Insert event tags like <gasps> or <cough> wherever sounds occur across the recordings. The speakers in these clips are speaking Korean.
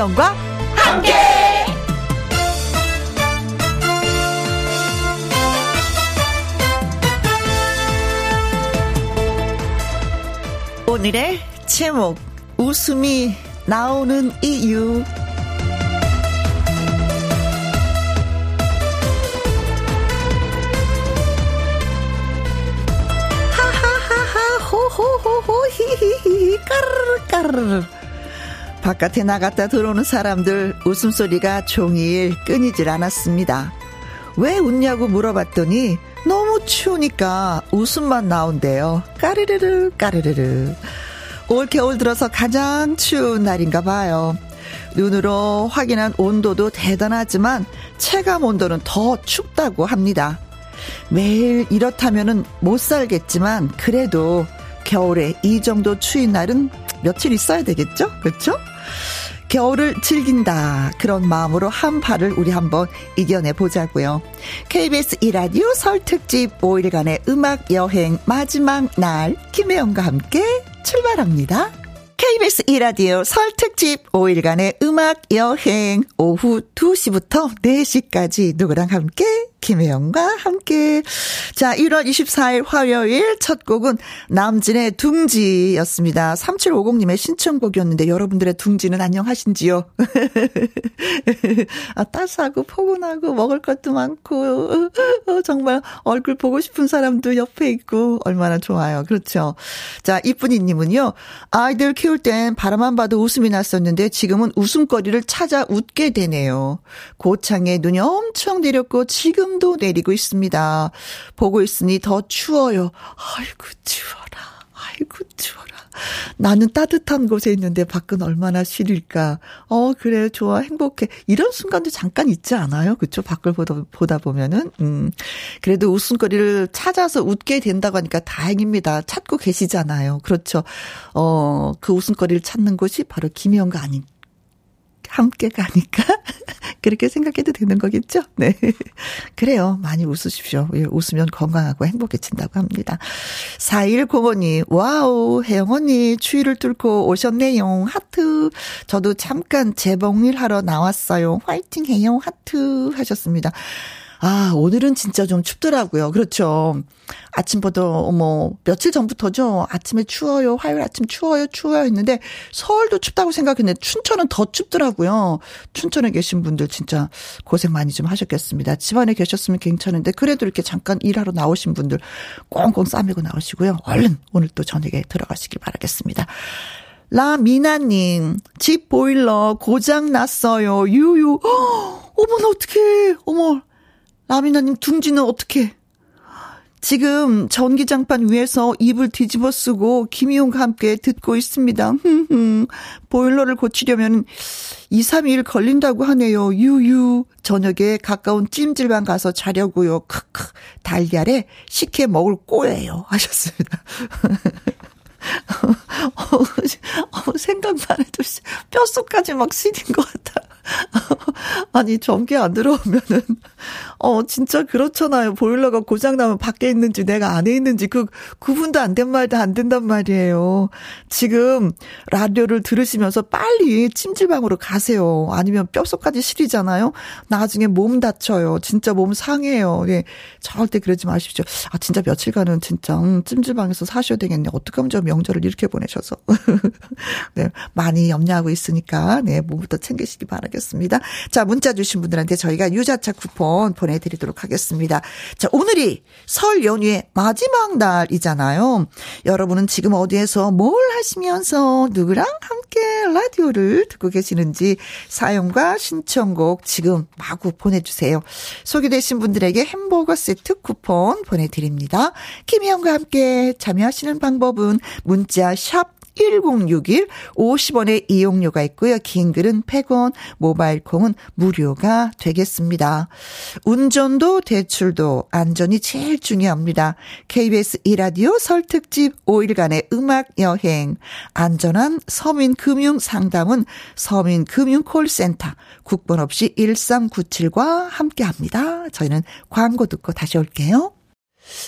김혜영과 함께. 오늘의 제목 웃음이 나오는 이유 호호호호 히히히 까르르 까르르 바깥에 나갔다 들어오는 사람들 웃음소리가 종일 끊이질 않았습니다. 왜 웃냐고 물어봤더니 너무 추우니까 웃음만 나온대요. 까르르르 까르르르 올 겨울 들어서 가장 추운 날인가 봐요. 눈으로 확인한 온도도 대단하지만 체감 온도는 더 춥다고 합니다. 매일 이렇다면은 못 살겠지만 그래도 겨울에 이 정도 추인 날은 며칠 있어야 되겠죠? 그렇죠? 겨울을 즐긴다. 그런 마음으로 한 발을 우리 한번 이겨내 보자고요. KBS 이라디오 설 특집 5일간의 음악 여행 마지막 날 김혜영과 함께 출발합니다. KBS 이라디오 설 특집 5일간의 음악 여행 오후 2시부터 4시까지 누구랑 함께 김혜영과 함께. 자, 1월 24일 화요일 첫 곡은 남진의 둥지였습니다. 3750님의 신청곡이었는데 여러분들의 둥지는 안녕하신지요? <laughs> 아, 따스하고 포근하고 먹을 것도 많고, 어, <laughs> 정말 얼굴 보고 싶은 사람도 옆에 있고, 얼마나 좋아요. 그렇죠. 자, 이쁜이님은요, 아이들 키울 땐 바라만 봐도 웃음이 났었는데 지금은 웃음거리를 찾아 웃게 되네요. 고창에 눈이 엄청 내렸고, 지금 지금도 내리고 있습니다. 보고 있으니 더 추워요. 아이고, 추워라. 아이고, 추워라. 나는 따뜻한 곳에 있는데 밖은 얼마나 시릴까. 어, 그래, 좋아, 행복해. 이런 순간도 잠깐 있지 않아요? 그쵸? 밖을 보다, 보다 보면은. 음. 그래도 웃음거리를 찾아서 웃게 된다고 하니까 다행입니다. 찾고 계시잖아요. 그렇죠. 어, 그 웃음거리를 찾는 곳이 바로 김혜영가 아닌 함께 가니까 <laughs> 그렇게 생각해도 되는 거겠죠? 네. <laughs> 그래요. 많이 웃으십시오. 예, 웃으면 건강하고 행복해진다고 합니다. 4105님, wow, 혜영 언니, 추위를 뚫고 오셨네요. 하트. 저도 잠깐 재봉일 하러 나왔어요. 화이팅 해요. 하트 하셨습니다. 아, 오늘은 진짜 좀 춥더라고요. 그렇죠. 아침부터, 뭐, 며칠 전부터죠. 아침에 추워요. 화요일 아침 추워요. 추워요. 했는데, 서울도 춥다고 생각했는데, 춘천은 더 춥더라고요. 춘천에 계신 분들 진짜 고생 많이 좀 하셨겠습니다. 집안에 계셨으면 괜찮은데, 그래도 이렇게 잠깐 일하러 나오신 분들 꽁꽁 싸매고 나오시고요. 얼른 오늘 또 저녁에 들어가시길 바라겠습니다. 라미나님, 집 보일러 고장 났어요. 유유. <gasps> 어머나, 어떡해. 어머, 라미나님 둥지는 어떻게? 지금 전기장판 위에서 입을 뒤집어 쓰고 김희용과 함께 듣고 있습니다. 보일러를 고치려면 2, 3일 걸린다고 하네요. 유유. 저녁에 가까운 찜질방 가서 자려고요. 크크. 달걀에 식혜 먹을 꼬예요. 하셨습니다. <laughs> 어, 어, 생각만 해도 뼛속까지 막 시린 것 같아. <laughs> 아니, 전기 안 들어오면은, <laughs> 어, 진짜 그렇잖아요. 보일러가 고장나면 밖에 있는지 내가 안에 있는지 그 구분도 안 된 말도 안 된단 말이에요. 지금 라디오를 들으시면서 빨리 찜질방으로 가세요. 아니면 뼛속까지 시리잖아요. 나중에 몸 다쳐요. 진짜 몸 상해요. 예. 절대 그러지 마십시오. 아, 진짜 며칠간은 진짜, 음, 찜질방에서 사셔야 되겠네. 어떡하면 저 명절을 이렇게 보내셔서. <laughs> 네. 많이 염려하고 있으니까, 네. 몸부터 챙기시기 바라겠습니다. 하겠습니다. 자, 문자 주신 분들한테 저희가 유자차 쿠폰 보내드리도록 하겠습니다. 자, 오늘이 설 연휴의 마지막 날이잖아요. 여러분은 지금 어디에서 뭘 하시면서 누구랑 함께 라디오를 듣고 계시는지 사연과 신청곡 지금 마구 보내주세요. 소개되신 분들에게 햄버거 세트 쿠폰 보내드립니다. 김희영과 함께 참여하시는 방법은 문자 샵 1061 50원의 이용료가 있고요. 긴 글은 100원, 모바일 콩은 무료가 되겠습니다. 운전도 대출도 안전이 제일 중요합니다. KBS 이라디오 설 특집 5일간의 음악 여행 안전한 서민 금융 상담은 서민 금융 콜센터 국번 없이 1397과 함께 합니다. 저희는 광고 듣고 다시 올게요.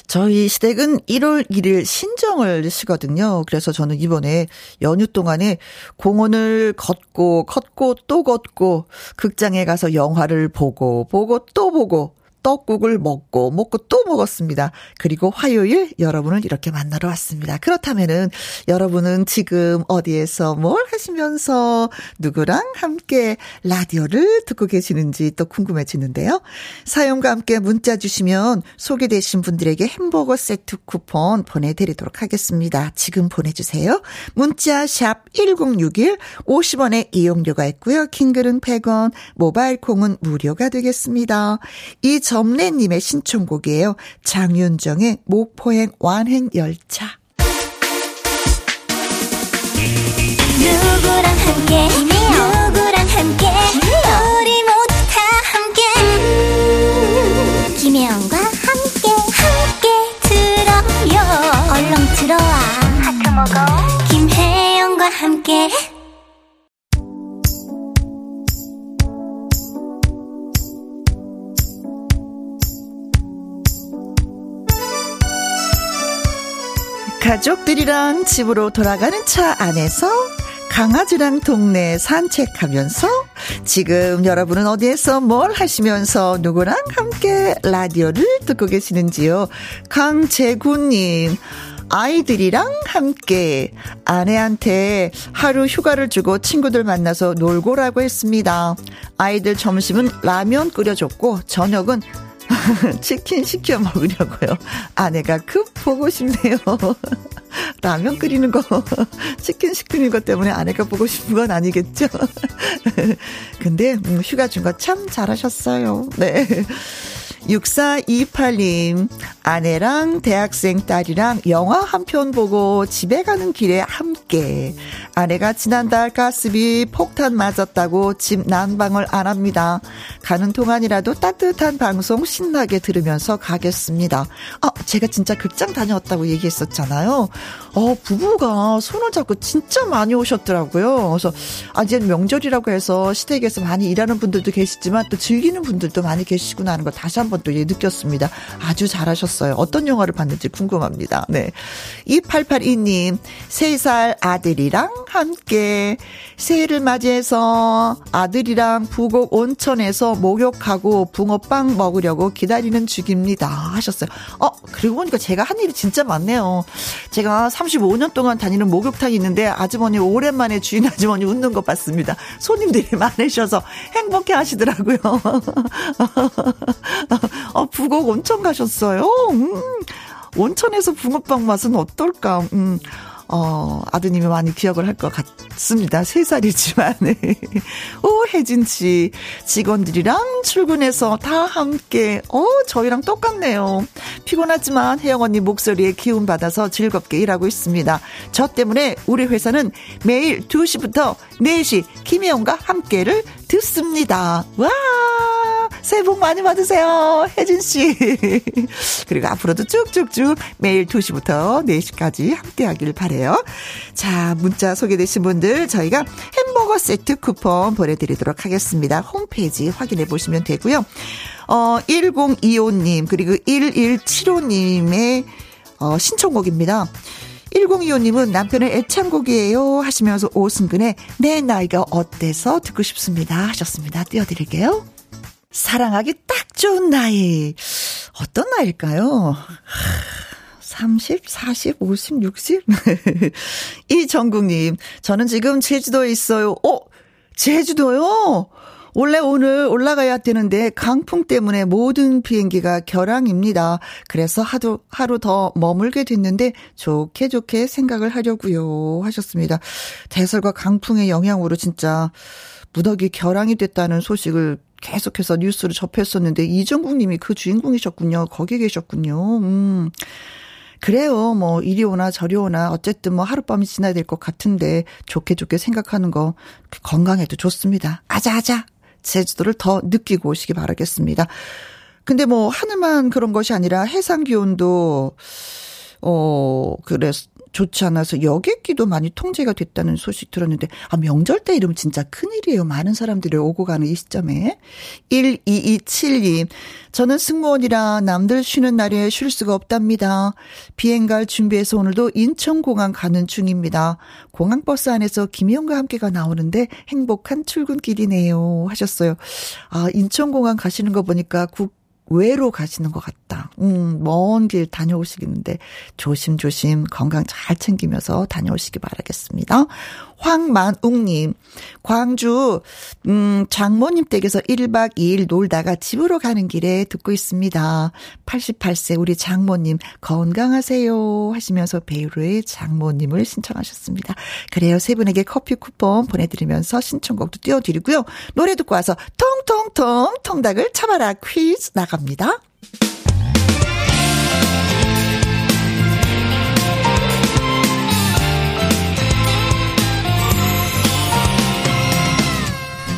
저희 시댁은 1월 1일 신정을 쉬거든요. 그래서 저는 이번에 연휴 동안에 공원을 걷고, 걷고, 또 걷고, 극장에 가서 영화를 보고, 보고, 또 보고, 떡국을 먹고 먹고 또 먹었습니다. 그리고 화요일 여러분을 이렇게 만나러 왔습니다. 그렇다면은 여러분은 지금 어디에서 뭘 하시면서 누구랑 함께 라디오를 듣고 계시는지 또 궁금해지는데요. 사연과 함께 문자 주시면 소개되신 분들에게 햄버거 세트 쿠폰 보내드리도록 하겠습니다. 지금 보내주세요. 문자 샵 1061, 50원의 이용료가 있고요. 킹글은 100원, 모바일 콩은 무료가 되겠습니다. 이 점례님의 신청곡이에요. 장윤정의 목포행 완행열차. 누구랑 함께? 누구랑 함께? 우리 모두 다 함께. 음, 김혜영과 함께. 함께 들어요. 얼렁 들어와. 하트 먹어. 김혜영과 함께 가족들이랑 집으로 돌아가는 차 안에서 강아지랑 동네 산책하면서 지금 여러분은 어디에서 뭘 하시면서 누구랑 함께 라디오를 듣고 계시는지요? 강재구님. 아이들이랑 함께 아내한테 하루 휴가를 주고 친구들 만나서 놀고라고 했습니다. 아이들 점심은 라면 끓여줬고 저녁은 <laughs> 치킨 시켜 먹으려고요. 아내가 급 보고 싶네요. <laughs> 라면 끓이는 거, <laughs> 치킨 시키는 것 때문에 아내가 보고 싶은 건 아니겠죠? 근데, 음, 휴가 준 거 참 잘하셨어요. 네. 6428님, 아내랑 대학생 딸이랑 영화 한 편 보고 집에 가는 길에 함께. 아내가 지난달 가스비 폭탄 맞았다고 집 난방을 안 합니다. 가는 동안이라도 따뜻한 방송 신나게 들으면서 가겠습니다. 아, 제가 진짜 극장 다녀왔다고 얘기했었잖아요. 어, 부부가 손을 잡고 진짜 많이 오셨더라고요. 그래서, 아, 이제 명절이라고 해서 시댁에서 많이 일하는 분들도 계시지만 또 즐기는 분들도 많이 계시구나 하는 걸 다시 한번 또 예, 느꼈습니다. 아주 잘하셨어요. 어떤 영화를 봤는지 궁금합니다. 네. 2882님, 3살 아들이랑 함께 새해를 맞이해서 아들이랑 부곡 온천에서 목욕하고 붕어빵 먹으려고 기다리는 중입니다. 하셨어요. 어, 그리고 보니까 제가 한 일이 진짜 많네요. 제가 35년 동안 다니는 목욕탕이 있는데 아주머니 오랜만에 주인 아주머니 웃는 것 봤습니다. 손님들이 많으셔서 행복해 하시더라고요. <laughs> 어, 부곡 온천 가셨어요? 음, 온천에서 붕어빵 맛은 어떨까? 음. 어, 아드님이 많이 기억을 할 것 같습니다. 세 살이지만. <laughs> 오, 혜진 씨. 직원들이랑 출근해서 다 함께, 어, 저희랑 똑같네요. 피곤하지만 혜영 언니 목소리에 기운 받아서 즐겁게 일하고 있습니다. 저 때문에 우리 회사는 매일 2시부터 4시 김혜영과 함께를 듣습니다. 와! 새해 복 많이 받으세요. 혜진 씨. <laughs> 그리고 앞으로도 쭉쭉쭉 매일 2시부터 4시까지 함께 하길 바래요 자, 문자 소개되신 분들 저희가 햄버거 세트 쿠폰 보내드리도록 하겠습니다. 홈페이지 확인해 보시면 되고요. 어, 1025님, 그리고 1175님의 어, 신청곡입니다. 1025님은 남편의 애창곡이에요 하시면서 오승근의 내 나이가 어때서 듣고 싶습니다 하셨습니다. 띄워드릴게요. 사랑하기 딱 좋은 나이. 어떤 나이일까요? 30, 40, 50, 60? 이정국님, 저는 지금 제주도에 있어요. 어? 제주도요? 원래 오늘 올라가야 되는데 강풍 때문에 모든 비행기가 결항입니다. 그래서 하루, 하루 더 머물게 됐는데 좋게 좋게 생각을 하려고요. 하셨습니다. 대설과 강풍의 영향으로 진짜 무더기 결항이 됐다는 소식을 계속해서 뉴스를 접했었는데 이정국 님이 그 주인공이셨군요. 거기 계셨군요. 음. 그래요. 뭐 이리 오나 저리 오나 어쨌든 뭐 하룻밤이 지나야 될 것 같은데 좋게 좋게 생각하는 거 건강에도 좋습니다. 아자아자 제주도를 더 느끼고 오시기 바라겠습니다. 근데 뭐 하늘만 그런 것이 아니라 해상 기온도 어 그래 좋지 않아서 여객기도 많이 통제가 됐다는 소식 들었는데 아 명절 때 이러면 진짜 큰일이에요. 많은 사람들이 오고 가는 이 시점에 1227님 저는 승무원이라 남들 쉬는 날에 쉴 수가 없답니다. 비행 갈 준비해서 오늘도 인천공항 가는 중입니다. 공항버스 안에서 김희영과 함께가 나오는데 행복한 출근길이네요 하셨어요. 아 인천공항 가시는 거 보니까 국 외로 가시는 것 같 다. 음, 먼 길 다녀오시겠는데 조심조심 건강 잘 챙기면서 다녀오시기 바라겠습니다. 황만웅님, 광주, 음, 장모님 댁에서 1박 2일 놀다가 집으로 가는 길에 듣고 있습니다. 88세 우리 장모님 건강하세요 하시면서 배우로의 장모님을 신청하셨습니다. 그래요. 세 분에게 커피 쿠폰 보내드리면서 신청곡도 띄워드리고요. 노래 듣고 와서 통통통 통닭을 참아라 퀴즈 나갑니다.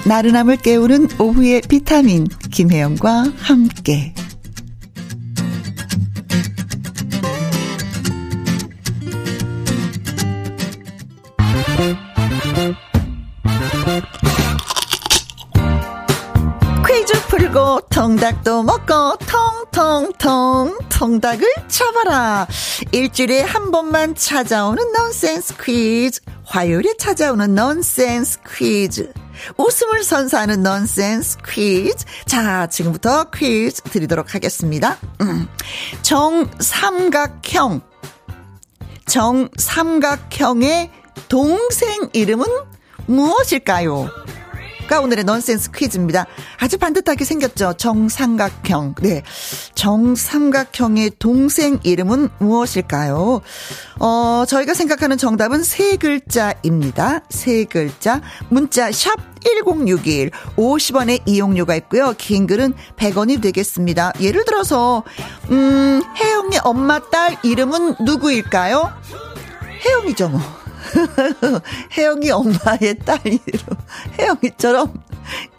나른함을 깨우는 오후의 비타민 김혜영과 함께. 퀴즈 풀고 통닭도 먹고 통통통 통닭을 쳐봐라. 일주일에 한 번만 찾아오는 넌센스 퀴즈 화요일에 찾아오는 넌센스 퀴즈 웃음을 선사하는 넌센스 퀴즈. 자, 지금부터 퀴즈 드리도록 하겠습니다. 음. 정삼각형. 정삼각형의 동생 이름은 무엇일까요? 가 오늘의 넌센스 퀴즈입니다. 아주 반듯하게 생겼죠. 정삼각형. 네. 정삼각형의 동생 이름은 무엇일까요? 어, 저희가 생각하는 정답은 세 글자입니다. 세 글자. 문자 샵 1061. 50원의 이용료가 있고요. 긴 글은 100원이 되겠습니다. 예를 들어서, 음, 혜영이 엄마 딸 이름은 누구일까요? 혜영이죠, 뭐. <laughs> 혜영이 엄마의 딸 이름. 혜영이처럼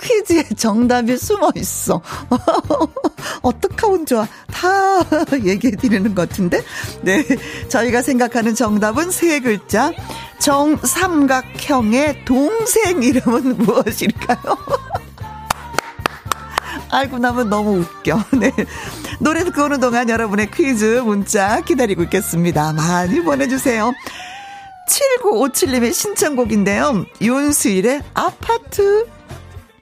퀴즈에 정답이 숨어 있어. <laughs> 어떡하면 좋아. 다 <laughs> 얘기해 드리는 것 같은데. 네. 저희가 생각하는 정답은 세 글자. 정삼각형의 동생 이름은 무엇일까요? 알고 나면 너무 웃겨. 네. 노래 듣고 오는 동안 여러분의 퀴즈 문자 기다리고 있겠습니다. 많이 보내주세요. 7957님의 신청곡인데요. 윤수일의 아파트.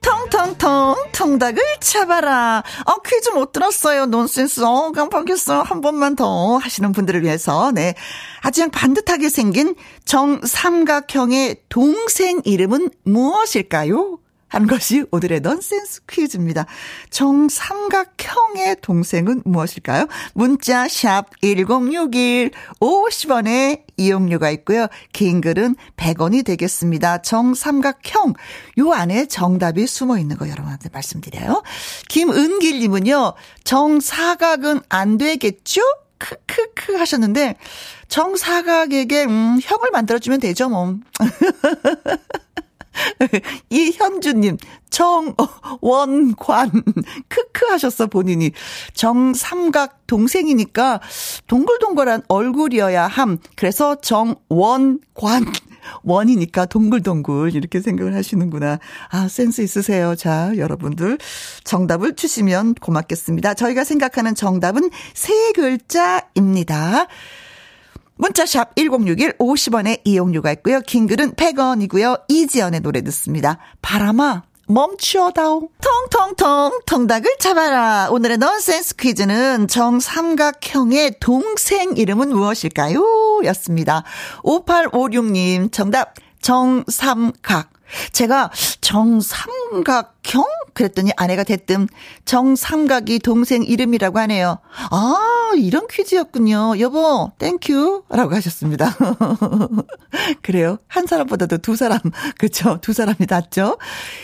텅텅텅 통닭을 잡아라. 어 퀴즈 못 들었어요. 논센스. 어 깜빡했어요. 한 번만 더 하시는 분들을 위해서 네 아주 그냥 반듯하게 생긴 정삼각형의 동생 이름은 무엇일까요? 한 것이 오늘의 넌센스 퀴즈입니다. 정삼각형의 동생은 무엇일까요? 문자 샵 1061, 50원에 이용료가 있고요. 긴 글은 100원이 되겠습니다. 정삼각형. 요 안에 정답이 숨어 있는 거 여러분한테 말씀드려요. 김은길 님은요, 정사각은 안 되겠죠? 크크크 하셨는데, 정사각에게, 음, 형을 만들어 주면 되죠, 뭐. <laughs> <laughs> 이현주님, 정원관, <laughs> 크크 하셨어, 본인이. 정삼각 동생이니까 동글동글한 얼굴이어야 함. 그래서 정원관. <laughs> 원이니까 동글동글 이렇게 생각을 하시는구나. 아, 센스 있으세요. 자, 여러분들 정답을 주시면 고맙겠습니다. 저희가 생각하는 정답은 세 글자입니다. 문자샵 1061 50원의 이용료가 있고요. 긴 글은 100원이고요. 이지연의 노래 듣습니다. 바람아 멈추어다오. 통통통 통닭을 잡아라. 오늘의 넌센스 퀴즈는 정삼각형의 동생 이름은 무엇일까요? 였습니다. 5856님 정답 정삼각. 제가 정삼각형? 그랬더니 아내가 대뜸 정삼각이 동생 이름이라고 하네요. 아, 이런 퀴즈였군요. 여보, thank you. 라고 하셨습니다. <laughs> 그래요. 한 사람보다도 두 사람, <laughs> 그쵸. 두 사람이 낫죠.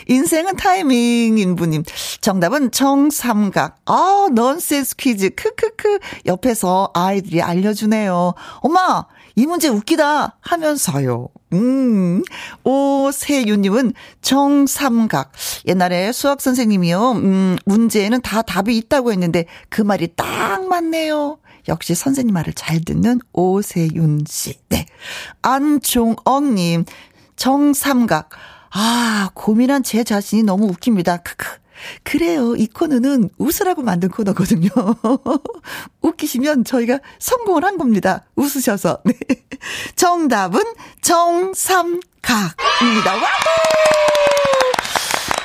인생은 타이밍인 분님. 정답은 정삼각. 아, 넌센스 퀴즈. 크크크. 옆에서 아이들이 알려주네요. 엄마, 이 문제 웃기다 하면서요. 음, 오세윤님은 정삼각. 옛날에 수학 선생님이요, 음, 문제에는 다 답이 있다고 했는데 그 말이 딱 맞네요. 역시 선생님 말을 잘 듣는 오세윤 씨. 네. 안종억님, 정삼각. 아, 고민한 제 자신이 너무 웃깁니다. 크크. 그래요. 이 코너는 웃으라고 만든 코너거든요. <laughs> 웃기시면 저희가 성공을 한 겁니다. 웃으셔서. 네. 정답은 정삼각입니다. 와!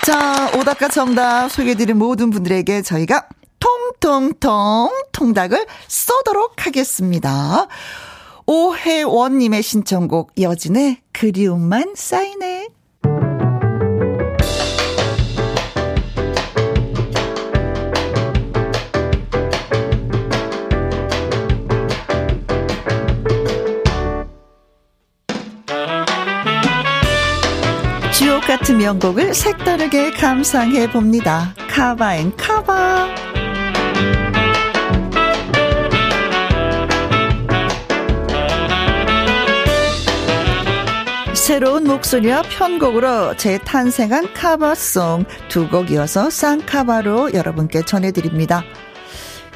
자, 오답과 정답 소개해드린 모든 분들에게 저희가 통통통 통닭을 쏘도록 하겠습니다. 오혜원님의 신청곡 여진의 그리움만 쌓이네. 같은 명곡을 색다르게 감상해 봅니다. 카바앤 카바. 새로운 목소리와 편곡으로 재탄생한 카바송 두 곡 이어서 쌍카바로 여러분께 전해드립니다.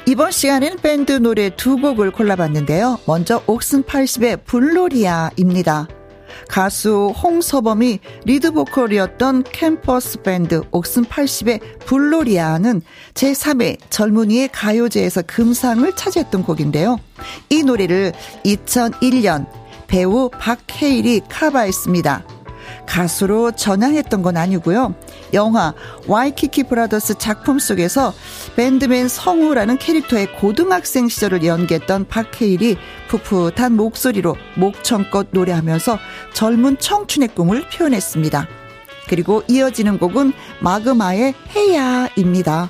이번 시간에는 밴드 노래 두 곡을 골라봤는데요. 먼저 옥슨 80의 불로리아입니다. 가수 홍서범이 리드 보컬이었던 캠퍼스 밴드 옥슨 80의 불놀이야는 제3회 젊은이의 가요제에서 금상을 차지했던 곡인데요. 이 노래를 2001년 배우 박해일이 cover했습니다. 가수로 전향했던 건 아니고요. 영화 와이키키 브라더스 작품 속에서 bandman 성우라는 캐릭터의 고등학생 시절을 연기했던 박해일이 풋풋한 목소리로 목청껏 노래하면서 젊은 청춘의 꿈을 표현했습니다. 그리고 이어지는 곡은 마그마의 해야입니다.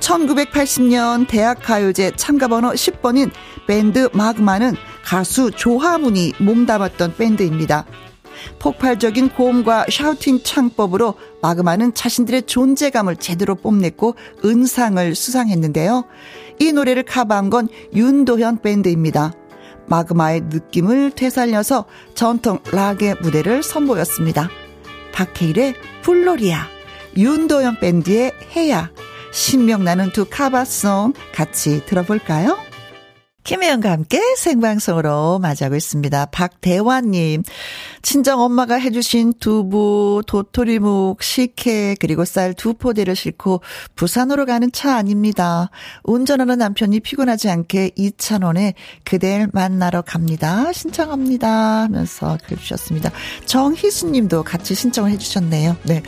1980년 대학가요제 참가번호 10번인 밴드 마그마는 가수 조화문이 몸담았던 밴드입니다. 폭발적인 고음과 샤우팅 창법으로 마그마는 자신들의 존재감을 제대로 뽐냈고 은상을 수상했는데요. 이 노래를 cover한 건 윤도현 밴드입니다. 마그마의 느낌을 되살려서 전통 락의 무대를 선보였습니다. 박해일의 플로리아, 윤도현 밴드의 해야, 신명나는 두 cover song 같이 들어볼까요? 김혜영과 함께 생방송으로 맞이하고 있습니다. 박대환님, 친정 엄마가 해주신 두부, 도토리묵, 식혜, 그리고 쌀 두 포대를 싣고 부산으로 가는 차 아닙니다. 운전하는 남편이 피곤하지 않게 2,000원에 그댈 만나러 갑니다. 신청합니다. 하면서 글 주셨습니다. 정희수 님도 같이 신청을 해주셨네요. 네.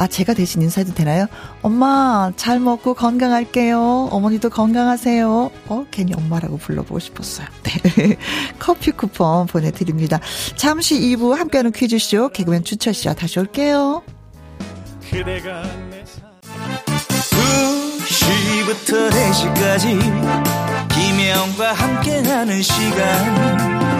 아, 제가 대신 인사해도 되나요? 엄마, 잘 먹고 건강할게요. 어머니도 건강하세요. 어, 괜히 엄마라고 불러보고 싶었어요. 네. <laughs> 커피 쿠폰 보내드립니다. 잠시 2부 함께하는 퀴즈쇼, 개그맨 주철 씨와 다시 올게요. 그대가 내 2시부터 4시까지 김혜영과 함께하는 시간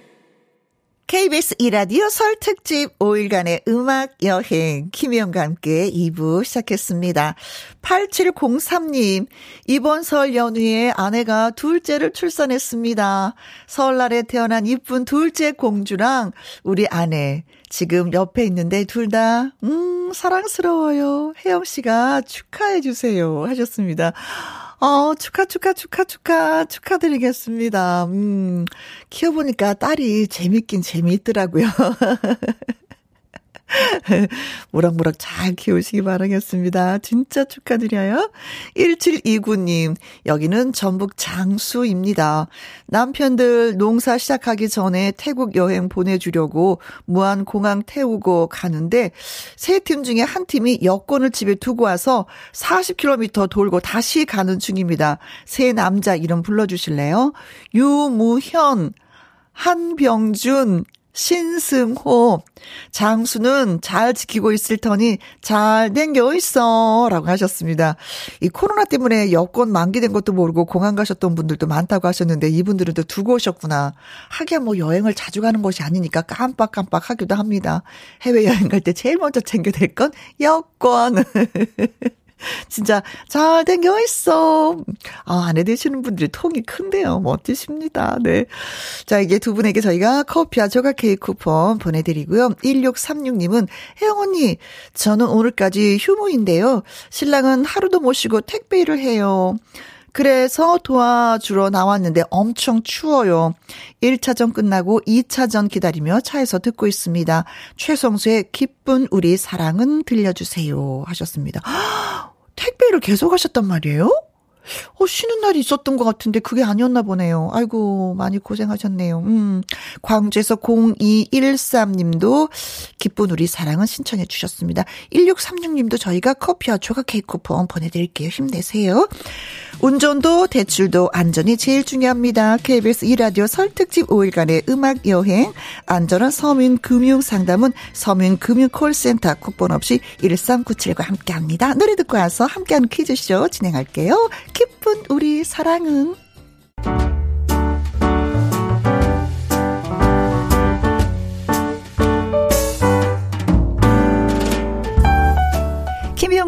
KBS 이라디오 설 특집 5일간의 음악 여행 김희영과 함께 2부 시작했습니다. 8703님, 이번 설 연휴에 아내가 둘째를 출산했습니다. 설날에 태어난 이쁜 둘째 공주랑 우리 아내 지금 옆에 있는데 둘 다, 음, 사랑스러워요. 혜영 씨가 축하해 주세요. 하셨습니다. 어, 축하, 축하, 축하, 축하, 축하드리겠습니다. 음, 키워보니까 딸이 재밌긴 재미있더라고요. <laughs> <laughs> 무럭무럭 잘 키우시기 바라겠습니다. 진짜 축하드려요. 1729님, 여기는 전북 장수입니다. 남편들 농사 시작하기 전에 태국 여행 보내주려고 무안공항 태우고 가는데 세 팀 중에 한 팀이 여권을 집에 두고 와서 40km 돌고 다시 가는 중입니다. 세 남자 이름 불러주실래요? 유무현, 한병준, 신승호, 장수는 잘 지키고 있을 터니 잘 댕겨 있어. 라고 하셨습니다. 이 코로나 때문에 여권 만기된 것도 모르고 공항 가셨던 분들도 많다고 하셨는데 이분들은 또 두고 오셨구나. 하긴 뭐 여행을 자주 가는 것이 아니니까 깜빡깜빡 하기도 합니다. 해외여행 갈 때 제일 먼저 챙겨야 될 건 여권. <laughs> 진짜 잘 댕겨 있어. 아, 아내 되시는 분들이 통이 큰데요. 멋지십니다. 네. 자, 이게 두 분에게 저희가 커피와 조각 케이크 쿠폰 보내드리고요. 1636님은 혜영 언니, 저는 오늘까지 휴무인데요. 신랑은 하루도 못 쉬고 택배 일을 해요. 그래서 도와주러 나왔는데 엄청 추워요. 1차전 끝나고 2차전 기다리며 차에서 듣고 있습니다. 최성수의 기쁜 우리 사랑은 들려주세요. 하셨습니다. 택배를 계속 하셨단 말이에요? 어, 쉬는 날이 있었던 것 같은데 그게 아니었나 보네요. 아이고, 많이 고생하셨네요. 음, 광주에서 0213님도 기쁜 우리 사랑은 신청해 주셨습니다. 1636님도 저희가 커피와 조각 케이크 쿠폰 보내드릴게요. 힘내세요. 운전도 대출도 안전이 제일 중요합니다. KBS 2라디오 설특집 5일간의 음악 여행 안전한 서민 금융 상담은 서민 금융 콜센터 국번 없이 1397과 함께합니다. 노래 듣고 와서 함께하는 퀴즈쇼 진행할게요. 기쁜 우리 사랑은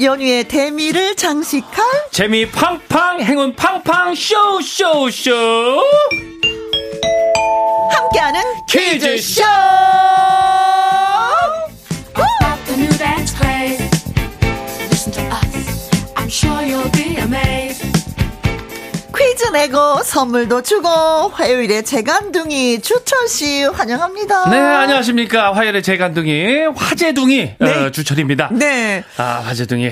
설 연휴의 대미를 장식할 재미 팡팡 행운 팡팡 쇼쇼쇼 함께하는 퀴즈쇼 내고 선물도 주고 화요일에 재간둥이 주철 씨 환영합니다. 네 안녕하십니까 화요일에 재간둥이 화재둥이 네. 어, 주철입니다. 네. 아 화재둥이.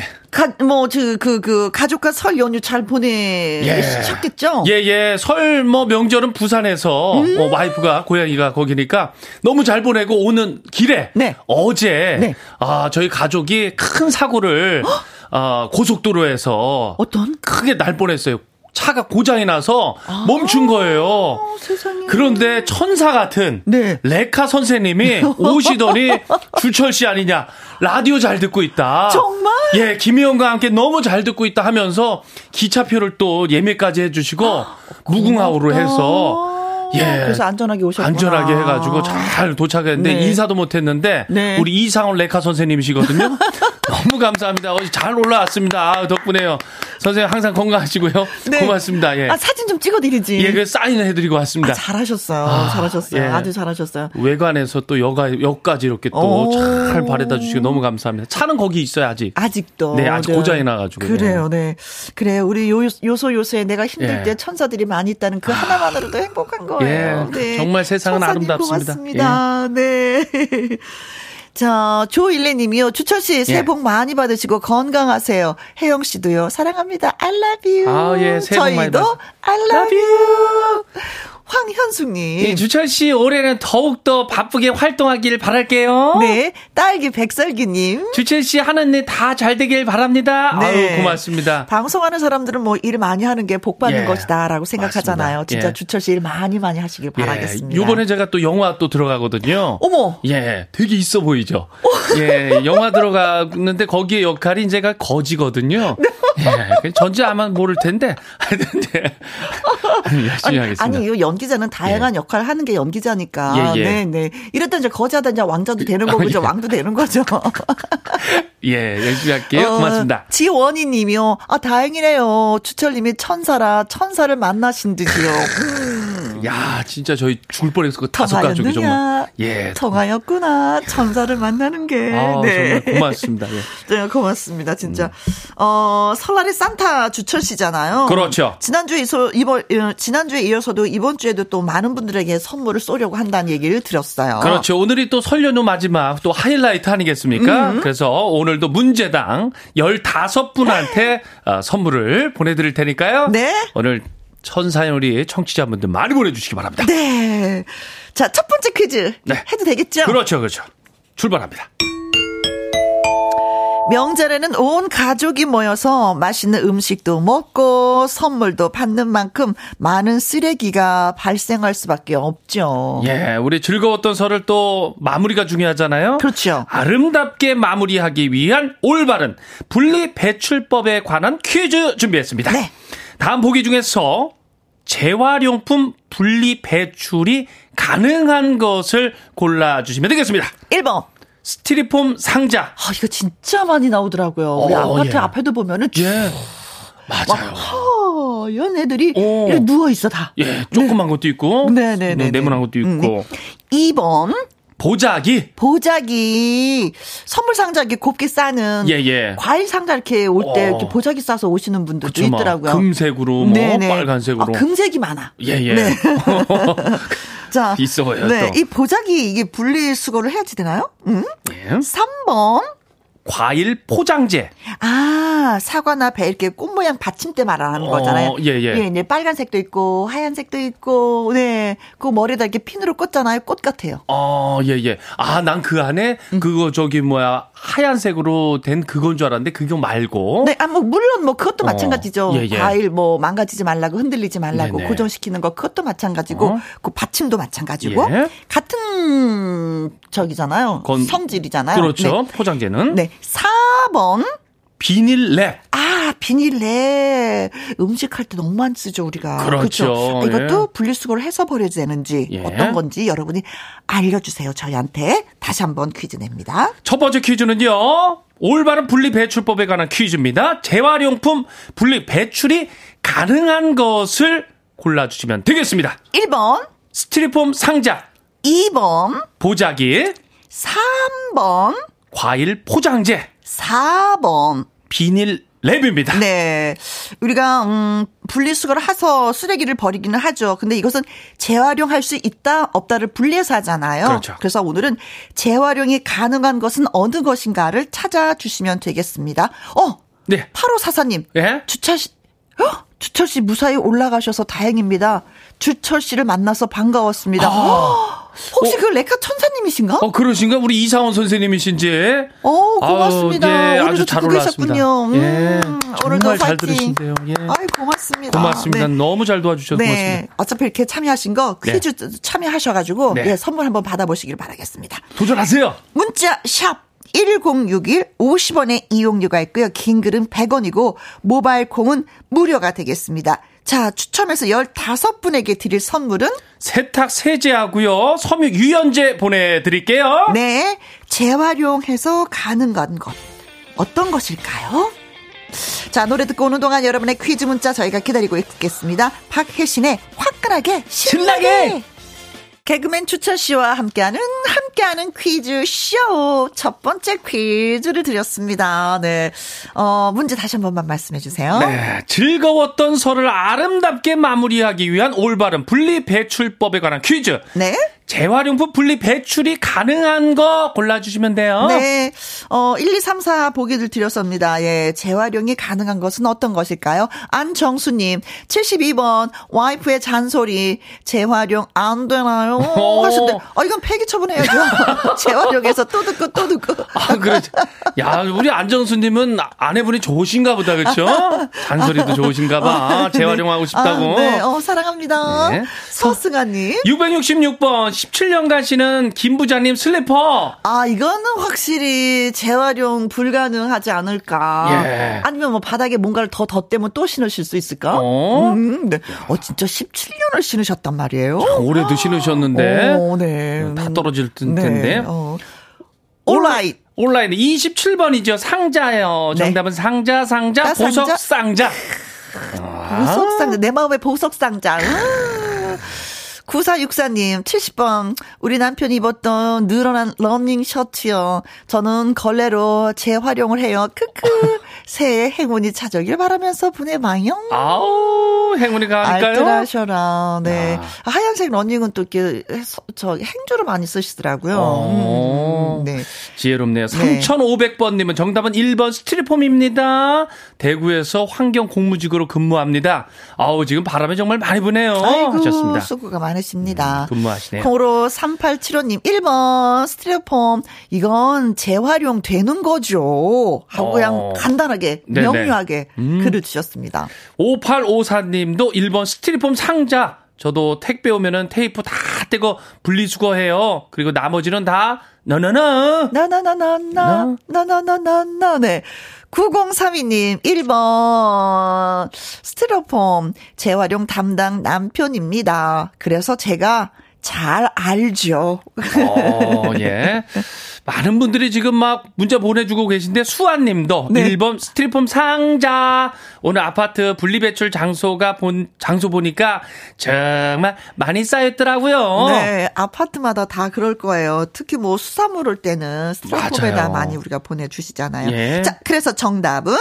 뭐그 그, 그, 가족과 설 연휴 잘 보내셨겠죠? 예, 예. 설 뭐 명절은 부산에서 음~ 어, 와이프가 고양이가 거기니까 너무 잘 보내고 오는 길에 네. 어제 네. 아 저희 가족이 큰 사고를 아, 고속도로에서 어떤 크게 날 뻔했어요. 차가 고장이 나서 아, 멈춘 거예요. 세상에. 그런데 천사 같은 네. 레카 선생님이 오시더니 <laughs> 주철 씨 아니냐. 라디오 잘 듣고 있다. 정말? 예, 김희영과 함께 너무 잘 듣고 있다 하면서 기차표를 또 예매까지 해주시고 아, 무궁화호로 해서 예. 그래서 안전하게 오셨구나. 안전하게 해가지고 잘 도착했는데 네. 인사도 못했는데 네. 우리 이상원 레카 선생님이시거든요. <laughs> 너무 감사합니다. 어, 잘 올라왔습니다. 아, 덕분에요. 선생님 항상 건강하시고요. 네. 고맙습니다. 예. 아, 사진 좀 찍어드리지. 예, 그 사인을 해드리고 왔습니다. 아, 잘하셨어요. 아, 잘하셨어요. 예. 아주 잘하셨어요. 외관에서 또 여가, 역까지 이렇게 또 잘 바래다 주시고 너무 감사합니다. 차는 거기 있어요, 아직. 아직도. 네, 아직 네. 고장이 나가지고. 그래요, 네. 그래요. 우리 요, 요소 요소에 내가 힘들 예. 때 천사들이 많이 있다는 그 하나만으로도 행복한 거예요. 예. 네. 정말 세상은 아름답습니다. 고맙습니다. 예. 네. 자, 조일레 님이요. 주철 씨, 새해 예. 복 많이 받으시고 건강하세요. 혜영 씨도요. 사랑합니다. I love you. 아, 예. 새해 복 많이 저희도 I love, love you. 황현숙님. 네, 주철 씨 올해는 더욱 더 바쁘게 활동하길 바랄게요. 네, 딸기 백설기님. 주철 씨 하는 일 다 잘 되길 바랍니다. 네. 아유 고맙습니다. 방송하는 사람들은 뭐 일 많이 하는 게 복 받는 예. 것이다라고 생각하잖아요. 맞습니다. 진짜 예. 주철 씨 일 많이 많이 하시길 예. 바라겠습니다. 이번에 제가 또 영화 또 들어가거든요. 어머. 예, 되게 있어 보이죠. 예, 영화 들어가는데 거기에 역할이 제가 거지거든요. <laughs> 네. 예, 전지 아마 모를 텐데 <laughs> 하여튼 <laughs> 열심히 하겠습니다. 아니, 이 연 기자는 다양한 예. 역할을 하는 게 연기자니까. 예, 예. 네, 네. 이랬다 이제 거지하다 이제 왕자도 되는 거고 이제. 왕도 되는 거죠. <laughs> 예, 열심히 할게요. 어, 고맙습니다. 지원이 님이요. 아, 다행이네요. 주철 님이 천사라 천사를 만나신 듯이요. 음. 야, 진짜 저희 죽을 뻔했어. 그 다섯 가족이 정말. 예. 통하였구나. 천사를 만나는 게. 아, 네. 정말 고맙습니다. 예. <laughs> 네, 고맙습니다. 진짜. 음. 어, 설날에 산타 주철 씨잖아요. 그렇죠. 지난주에 이서, 이번, 어, 지난주에 이어서도 이번 주에도 또 많은 분들에게 선물을 쏘려고 한다는 얘기를 들었어요. 그렇죠. 오늘이 또 설 연휴 마지막 또 하이라이트 아니겠습니까? 음. 그래서 오늘도 문제당 15분한테 어, 선물을 보내드릴 테니까요. 네. 오늘 천사연 우리 청취자분들 많이 보내주시기 바랍니다. 네. 자, 첫 번째 퀴즈. 네. 해도 되겠죠? 그렇죠, 그렇죠. 출발합니다. 명절에는 온 가족이 모여서 맛있는 음식도 먹고 선물도 받는 만큼 많은 쓰레기가 발생할 수밖에 없죠. 예, 우리 즐거웠던 설을 또 마무리가 중요하잖아요. 그렇죠. 아름답게 마무리하기 위한 올바른 분리 배출법에 관한 퀴즈 준비했습니다. 네. 다음 보기 중에서 재활용품 분리 배출이 가능한 것을 골라주시면 되겠습니다. 1번. 스티리폼 상자. 아, 이거 진짜 많이 나오더라고요. 우리 어, 아파트 예. 앞에도 보면은 예. 맞아요. 하얀 애들이 어. 누워 있어 다. 예, 조그만 네. 것도 있고, 네네네, 네, 네모난 것도 있고. 음, 네. 2번 보자기. 보자기. 선물 상자 이렇게 곱게 싸는. 예, 예. 과일 상자 이렇게 올때 어. 보자기 싸서 오시는 분들도 그쵸, 있더라고요. 금색으로, 뭐, 네네. 빨간색으로. 아, 금색이 많아. 예, 예. 네. <laughs> 자. 있어요. 네. 또. 이 보자기 이게 분리수거를 해야지 되나요? 응? 예. 3번. 과일 포장재. 아, 사과나 배 이렇게 꽃 모양 받침대 말하는 어, 거잖아요. 예, 예. 예, 네, 빨간색도 있고 하얀색도 있고 네. 그 머리에다 이렇게 핀으로 꽂잖아요. 꽃 같아요. 어, 예, 예. 아, 난 그 안에 음. 그거 저기 뭐야 하얀색으로 된 그건 줄 알았는데 그거 말고. 네, 아, 뭐 물론 뭐 그것도 어, 마찬가지죠. 예, 예. 과일 뭐 망가지지 말라고 흔들리지 말라고 네네. 고정시키는 거 그것도 마찬가지고 어? 그 받침도 마찬가지고 예. 같은 저기잖아요. 건, 성질이잖아요. 그렇죠. 네. 포장재는. 네. 4번 비닐랩. 아, 비닐랩. 음식할 때 너무 많이 쓰죠, 우리가. 그렇죠. 그렇죠? 이것도 예. 분리수거를 해서 버려야 되는지 예. 어떤 건지 여러분이 알려주세요, 저희한테. 다시 한번 퀴즈 냅니다. 첫 번째 퀴즈는요. 올바른 분리 배출법에 관한 퀴즈입니다. 재활용품 분리 배출이 가능한 것을 골라주시면 되겠습니다. 1번. 스티리폼 상자. 2번. 보자기. 3번. 과일 포장재. 4번. 비닐 랩입니다. 네. 우리가, 음, 분리수거를 해서 쓰레기를 버리기는 하죠. 근데 이것은 재활용할 수 있다, 없다를 분리해서 하잖아요. 그렇죠. 그래서 오늘은 재활용이 가능한 것은 어느 것인가를 찾아주시면 되겠습니다. 어! 네. 8544님. 예? 주철 씨, 어? 주철 씨 무사히 올라가셔서 다행입니다. 주철 씨를 만나서 반가웠습니다. 아. 혹시 어? 그 레카 천사님이신가? 어, 그러신가? 우리 이상원 선생님이신지. 어, 고맙습니다. 아유, 예, 아주 잘 올라왔습니다. 음, 예, 정말 잘 들으신데요. 예. 아이, 고맙습니다. 고맙습니다. 네. 너무 잘 도와주셔서 네. 고맙습니다. 어차피 이렇게 참여하신 거 네. 퀴즈 네. 참여하셔가지고 네. 예, 선물 한번 받아보시길 바라겠습니다. 도전하세요. 문자 샵 1061 50원의 이용료가 있고요. 긴 글은 100원이고 모바일 콩은 무료가 되겠습니다. 자, 추첨해서 15분에게 드릴 선물은 세탁 세제하고요. 섬유 유연제 보내 드릴게요. 네. 재활용해서 가능한 것. 어떤 것일까요? 자, 노래 듣고 오는 동안 여러분의 퀴즈 문자 저희가 기다리고 있겠습니다. 박혜신의 화끈하게 신나게! 신나게! 개그맨 추철 씨와 함께하는 함께하는 퀴즈 쇼 첫 번째 퀴즈를 드렸습니다. 네, 어 문제 다시 한 번만 말씀해 주세요. 네, 즐거웠던 설을 아름답게 마무리하기 위한 올바른 분리 배출법에 관한 퀴즈. 네. 재활용품 분리 배출이 가능한 거 골라주시면 돼요. 네. 어, 1, 2, 3, 4 보기를 드렸습니다. 예. 재활용이 가능한 것은 어떤 것일까요? 안정수님, 72번, 와이프의 잔소리, 재활용 안 되나요? 어. 하신데, 어, 이건 폐기 처분해야죠. <laughs> 재활용해서 또 듣고 또 듣고. 아, 그래. 야, 우리 안정수님은 아내분이 좋으신가 보다, 그렇죠? 잔소리도 좋으신가 봐. 아, 네. 재활용하고 싶다고. 아, 네. 어, 사랑합니다. 네. 서승아님. 666번, 17년간 신은 김 부장님 슬리퍼. 아, 이거는 확실히 재활용 불가능하지 않을까. 예. 아니면 뭐 바닥에 뭔가를 더 덧대면 또 신으실 수 있을까? 어, 음, 네. 어 진짜 17년을 신으셨단 말이에요. 오래도 신으셨는데. 어, 네. 다 떨어질 텐데. 네. 어. 올라잇. 온라인 27번이죠. 상자요. 네. 정답은 네. 상자, 상자, 보석 상자. 보석 상자. 내 마음의 보석 상자. 9464님, 70번. 우리 남편이 입었던 늘어난 러닝 셔츠요. 저는 걸레로 재활용을 해요. 크크. 새해 행운이 찾아오길 바라면서 보내봐요. 아우, 행운이 가니까요. 알뜰하셔라. 네. 아. 하얀색 러닝은 또 이렇게 저 행주를 많이 쓰시더라고요. 어. 음, 네. 지혜롭네요. 네. 3500번님은 정답은 1번 스티리폼입니다. 대구에서 환경 공무직으로 근무합니다. 아우, 지금 바람이 정말 많이 부네요. 아이고, 하셨습니다. 수고가 많으 많으십니다. 음, 근무하시네요. 콩으로 3875님 1번 스티로폼 이건 재활용 되는 거죠. 하고 어. 그냥 간단하게 네네. 명료하게 음. 글을 주셨습니다. 5854님도 1번 스티로폼 상자 저도 택배 오면은 테이프 다 떼고 분리수거해요. 그리고 나머지는 다 나나나 나나나나나 나나나나나 네. 9032님, 1번, 스티로폼 재활용 담당 남편입니다. 그래서 제가 잘 알죠. 어, 예. 많은 분들이 지금 막 문자 보내주고 계신데 수아 님도 네. 1번 스트리폼 상자 오늘 아파트 분리배출 장소가 본 장소 보니까 정말 많이 쌓였더라고요. 네, 아파트마다 다 그럴 거예요. 특히 뭐 수산물 올 때는 스트리폼에다 많이 우리가 보내 주시잖아요. 예. 자, 그래서 정답은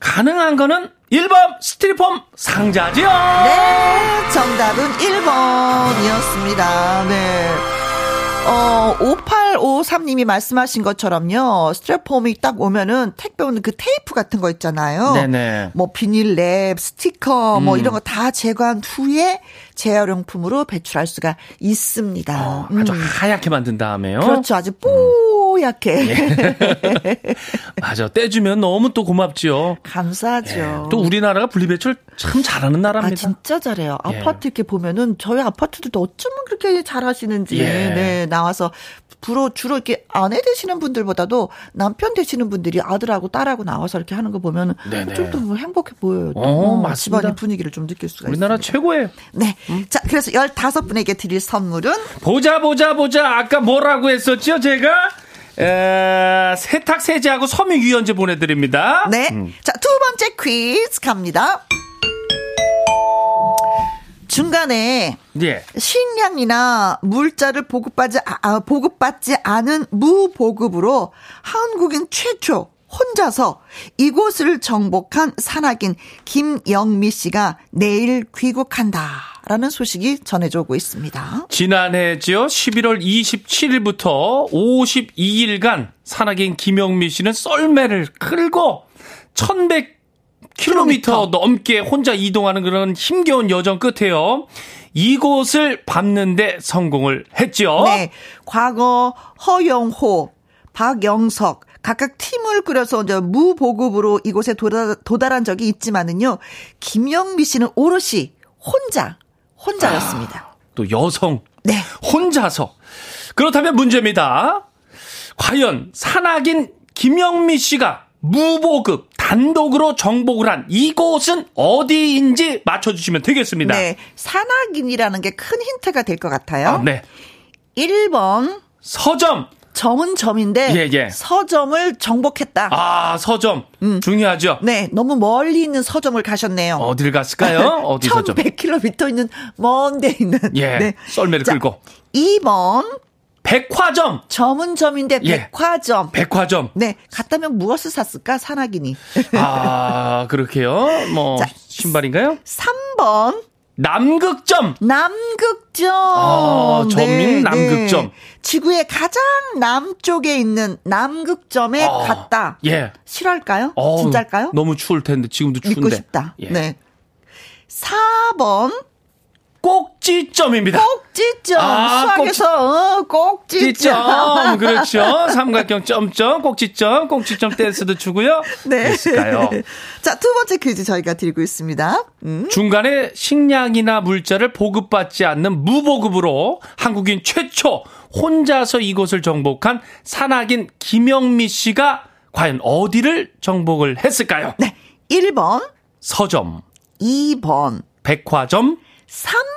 가능한 거는 1번 스티리폼 상자지요. 네, 정답은 1번이었습니다. 네. 어, 5853님이 말씀하신 것처럼요. 스트랩폼이 딱 오면은 택배 오는 그 테이프 같은 거 있잖아요. 네네. 뭐 비닐랩, 스티커, 뭐 음. 이런 거 다 제거한 후에 재활용품으로 배출할 수가 있습니다. 어, 아주 음. 하얗게 만든 다음에요. 그렇죠. 아주 뽀 얗게. 예. <laughs> 맞아. 떼주면 너무 또 고맙지요. 감사하죠. 예. 또 우리나라가 분리배출 참 잘하는 나라입니다. 아, 진짜 잘해요. 예. 아파트 이렇게 보면은 저희 아파트들도 어쩌면 그렇게 잘하시는지. 예. 네, 나와서 주로 주로 이렇게 아내 되시는 분들보다도 남편 되시는 분들이 아들하고 딸하고 나와서 이렇게 하는 거 보면 좀더 뭐 행복해 보여요. 또. 어, 맞습니다. 집안의 분위기를 좀 느낄 수가 우리나라 있습니다. 최고예요. 네. 음. 자, 그래서 15분에게 드릴 선물은 보자 보자 보자. 아까 뭐라고 했었죠, 제가? 에, 세탁 세제하고 섬유 유연제 보내드립니다. 네. 음. 자, 두 번째 퀴즈 갑니다. 중간에 예. 식량이나 물자를 보급받지 아, 보급받지 않은 무보급으로 한국인 최초 혼자서 이곳을 정복한 산악인 김영미 씨가 내일 귀국한다. 라는 소식이 전해져 오고 있습니다. 지난해죠. 11월 27일부터 52일간 산악인 김영미 씨는 썰매를 끌고 1100 킬로미터 넘게 혼자 이동하는 그런 힘겨운 여정 끝에요. 이곳을 밟는데 성공을 했죠. 네. 과거 허영호, 박영석, 각각 팀을 꾸려서 이제 무보급으로 이곳에 도달, 도달한 적이 있지만은요. 김영미 씨는 오롯이 혼자, 혼자였습니다. 아, 또 여성. 네. 혼자서. 그렇다면 문제입니다. 과연 산악인 김영미 씨가 무보급 단독으로 정복을 한 이곳은 어디인지 맞춰주시면 되겠습니다. 네. 산악인이라는 게 큰 힌트가 될 것 같아요. 아, 네. 1번. 서점. 점은 점인데 예, 예. 서점을 정복했다. 아 서점 음. 중요하죠. 네, 너무 멀리 있는 서점을 가셨네요. 어딜 갔을까요? <laughs> 어디 서점? 1,100km 있는 먼데 있는. 예. 네. 썰매를 자, 끌고. 2번 백화점. 점은 점인데 예. 백화점. 예, 백화점. 네. 갔다면 무엇을 샀을까? 산악인이. 아, 그렇게요? 뭐 <laughs> 자, 신발인가요? 3번. 남극점. 남극점. 아, 점인 네, 남극점. 네. 지구의 가장 남쪽에 있는 남극점에 아, 갔다. 예. 실화일까요? 어, 진짜일까요? 너무 추울 텐데 지금도 추운데. 믿고 싶다. 예. 네. 4번. 꼭지점입니다. 꼭지점. 아, 수학에서 꼭지. 어, 꼭지점. <laughs> 그렇죠. 삼각형 점점 꼭지점 꼭지점 댄스도 추고요. 네. 됐을까요? <laughs> 자, 두 번째 퀴즈 저희가 드리고 있습니다. 음. 중간에 식량이나 물자를 보급받지 않는 무보급으로 한국인 최초 혼자서 이곳을 정복한 산악인 김영미 씨가 과연 어디를 정복을 했을까요? 네. 1번 서점 2번 백화점 3번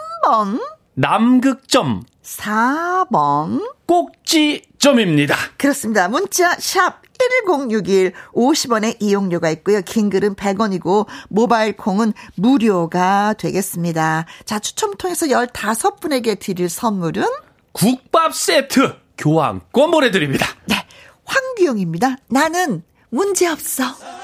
남극점 4번 꼭지점입니다. 그렇습니다. 문자 샵 1061, 50원의 이용료가 있고요. 긴 글은 100원이고 모바일 콩은 무료가 되겠습니다. 자, 추첨 통해서 15분에게 드릴 선물은 국밥 세트 교환권 보내드립니다. 네, 황규영입니다. 나는 문제없어.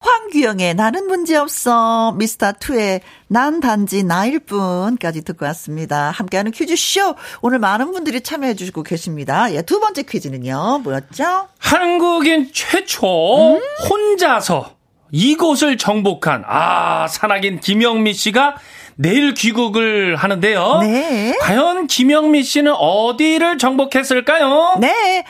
황규영의 나는 문제없어 미스터2의 난 단지 나일 뿐까지 듣고 왔습니다. 함께하는 퀴즈쇼 오늘 많은 분들이 참여해 주시고 계십니다. 예, 두 번째 퀴즈는요 뭐였죠? 한국인 최초 음? 혼자서 이곳을 정복한 아 산악인 김영미 씨가 내일 귀국을 하는데요. 네. 과연 김영미 씨는 어디를 정복했을까요? 네.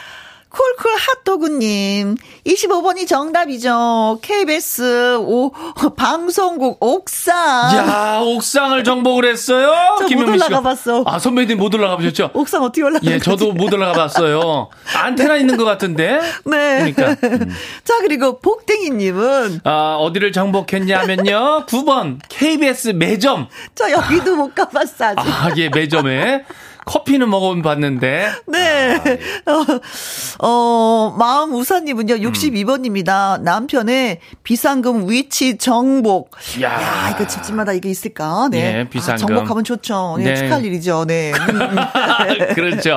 쿨쿨 핫도그님, 25번이 정답이죠. KBS 오, 방송국 옥상. 야 옥상을 정복을 했어요? 못 올라가 봤어. 아, 선배님 못 올라가 보셨죠? 옥상 어떻게 올라가 예, 저도 못 올라가 봤어요. 안테나 있는 것 같은데? 네. 그러니까. 음. <laughs> 자, 그리고 복댕이님은. 아, 어디를 정복했냐면요. 9번, KBS 매점. 저 여기도 못 가봤어, 아직. 아, 예, 매점에. 커피는 먹어봤는데. 네. 아, <laughs> 어, 어, 마음 우사님은요, 62번입니다. 음. 남편의 비상금 위치 정복. 야, 야 이거 집집마다 이게 있을까? 네. 네 비상금. 아, 정복하면 좋죠. 네, 네. 축하할 일이죠. 네. <laughs> 그렇죠.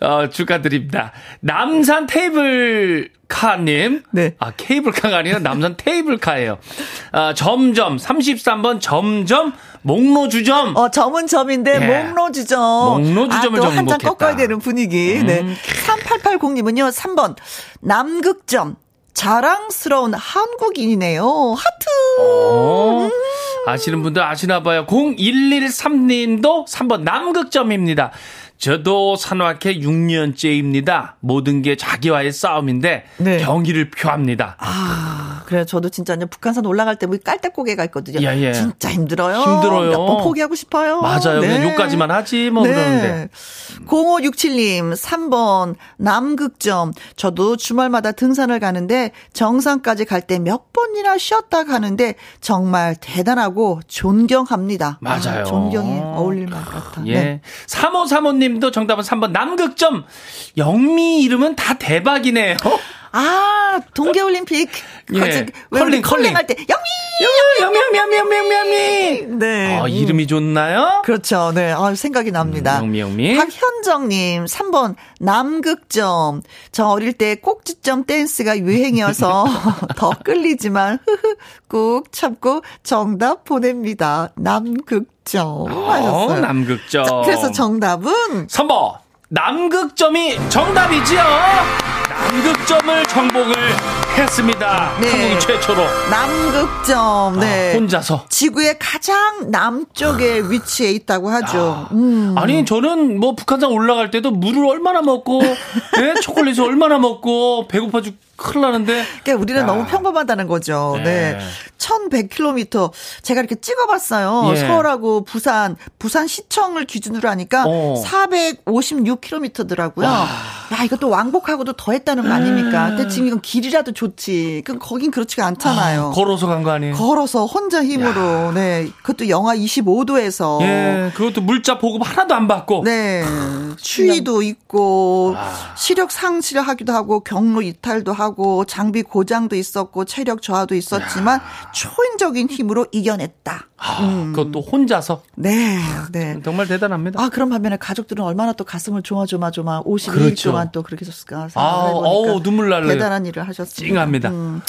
어, 축하드립니다. 남산 테이블 카님. 네. 아, 케이블카가 아니라 남산 테이블카예요. 아, 점점 33번 점점 목로주점. 어, 점은 점인데 예. 목로주점. 목로주점을 아, 한장 꺾어야 되는 분위기. 음. 네. 3880님은요. 3번 남극점. 자랑스러운 한국인이네요. 하트. 어, 음. 아시는 분들 아시나 봐요. 0113님도 3번 남극점입니다. 저도 산악회 6년째입니다. 모든 게 자기와의 싸움인데 네. 경기를 표합니다. 아, 그래 저도 진짜 북한산 올라갈 때 우리 깔딱고개 가 있거든요. 예, 예. 진짜 힘들어요. 힘들어요. 몇 번 포기하고 싶어요. 맞아요. 네. 그냥 요까지만 하지 뭐 네. 그러는데. 0567님 3번 남극점. 저도 주말마다 등산을 가는데 정상까지 갈 때 몇 번이나 쉬었다 가는데 정말 대단하고 존경합니다. 맞아요. 아, 존경이 어울릴 만 같아. 예. 네. 3535님 님도 정답은 3번 남극점. 영미 이름은 다 대박이네요. 아, 동계올림픽. 예. 컬링, 컬링 할 때, 영미! 영미, 영미, 영미, 영미, 영미, 영미! 네. 아, 이름이 좋나요? 그렇죠. 네. 아, 생각이 납니다. 음, 영미, 영미. 박현정님, 3번, 남극점. 저 어릴 때 꼭지점 댄스가 유행이어서 <laughs> 더 끌리지만, 흐흐, 꾹 참고 정답 보냅니다. 남극점. 어. 남극점. 자, 그래서 정답은? 3번. 남극점이 정답이지요. 남극점을 정복을 했습니다. 네. 한국이 최초로. 남극점. 네. 아, 혼자서. 지구의 가장 남쪽에 위치해 있다고 하죠. 아, 음. 아니, 저는 뭐 북한산 올라갈 때도 물을 얼마나 먹고, 네? 초콜릿을 얼마나 먹고, 배고파 죽 큰일 나는데. 그러니까 우리는 야. 너무 평범하다는 거죠. 네. 네. 1100km 제가 이렇게 찍어봤어요. 예. 서울하고 부산, 부산 시청을 기준으로 하니까 어. 456km더라고요. 와. 야, 이것도 왕복하고도 더 했다는 거 아닙니까? 음. 근데 지금 이건 길이라도 좋지. 그럼 거긴 그렇지가 않잖아요. 아, 걸어서 간 거 아니에요? 걸어서 혼자 힘으로. 야. 네. 그것도 영하 25도에서. 예. 그것도 물자 보급 하나도 안 받고. 네. 추위도 있고, 아. 시력 상실하기도 하고, 경로 이탈도 하고, 장비 고장도 있었고, 체력 저하도 있었지만, 야. 초인적인 힘으로 이겨냈다. 아, 음. 그것도 혼자서? 네, 네. 정말 대단합니다. 아, 그런 반면에 가족들은 얼마나 또 가슴을 조마조마조마 52일 그렇죠. 동안 또 그렇게 줬을까. 아, 어우, 눈물 날래 대단한 일을 하셨습니다. 찡합니다. 음,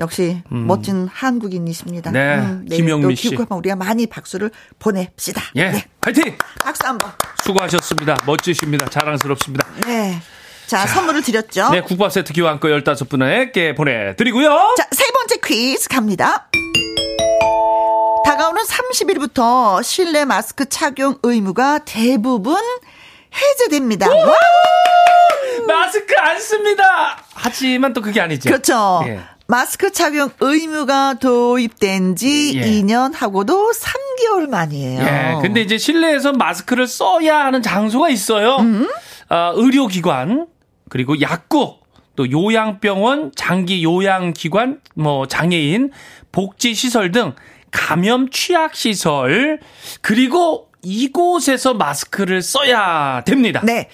역시 음. 멋진 한국인이십니다. 네, 음, 김영미 씨. 기국한번 우리가 많이 박수를 보냅시다. 예, 네. 파이팅! 박수 한 번. 수고하셨습니다. 멋지십니다. 자랑스럽습니다. 네. 자, 자, 선물을 드렸죠. 네, 국밥 세트 교환권 15분에게 보내드리고요. 자, 세 번째 퀴즈 갑니다. 다가오는 30일부터 실내 마스크 착용 의무가 대부분 해제됩니다. 마스크 안 씁니다. 하지만 또 그게 아니죠. 그렇죠. 예. 마스크 착용 의무가 도입된 지 예. 2년 하고도 3개월 만이에요. 예. 근데 이제 실내에서 마스크를 써야 하는 장소가 있어요. 음? 어, 의료기관, 그리고 약국, 또 요양병원, 장기 요양기관, 뭐 장애인, 복지시설 등 감염 취약시설, 그리고 이곳에서 마스크를 써야 됩니다. 네.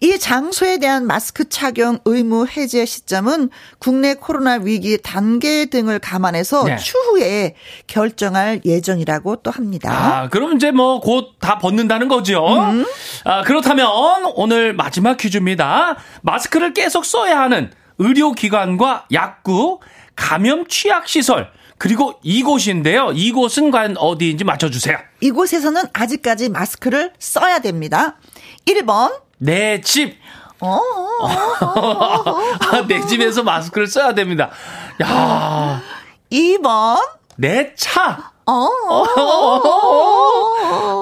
이 장소에 대한 마스크 착용 의무 해제 시점은 국내 코로나 위기 단계 등을 감안해서 네. 추후에 결정할 예정이라고 또 합니다. 아, 그럼 이제 뭐 곧 다 벗는다는 거죠. 음. 아, 그렇다면 오늘 마지막 퀴즈입니다. 마스크를 계속 써야 하는 의료기관과 약국, 감염 취약시설, 그리고 이곳인데요. 이곳은 과연 어디인지 맞춰주세요. 이곳에서는 아직까지 마스크를 써야 됩니다. 1번. 내 집. 어. 아, 내 집에서 마스크를 써야 됩니다. 야. 2번. 내 차. 어.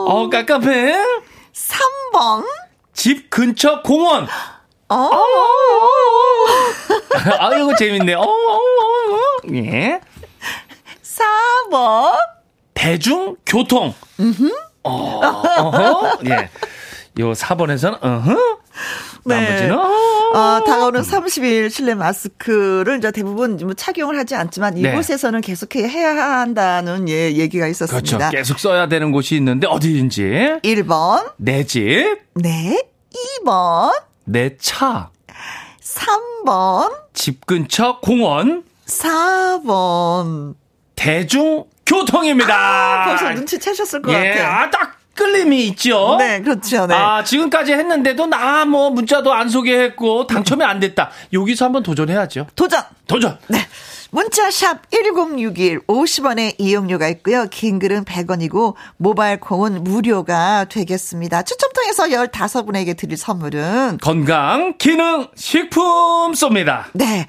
어, 깜깜해. 3번. 집 근처 공원. 어. 아, 이거 재밌네. 어, 어, 어, 예. 4번. 대중교통. 음흠. 어, 어허. 예. 요 4번에서는, 어허. 네. 나머지는, 어, 다가오는 30일 실내 마스크를 이제 대부분 뭐 착용을 하지 않지만 네. 이곳에서는 네. 계속 해야 한다는 예, 얘기가 있었습니다. 그렇죠. 계속 써야 되는 곳이 있는데 어디인지. 1번. 내 집. 네. 2번. 내 차. 3번. 집 근처 공원. 4번. 대중교통입니다. 아, 벌써 눈치채셨을 것 예, 같아요. 아, 딱 끌림이 있죠. 네, 그렇죠. 네. 아, 지금까지 했는데도 나 뭐 문자도 안 소개했고 당첨이 안 됐다. 여기서 한번 도전해야죠. 도전. 도전. 네. 문자샵 1061 50원의 이용료가 있고요. 긴 글은 100원이고 모바일 콩은 무료가 되겠습니다. 추첨 통해서 15분에게 드릴 선물은 건강 기능 식품 쏩니다. 네.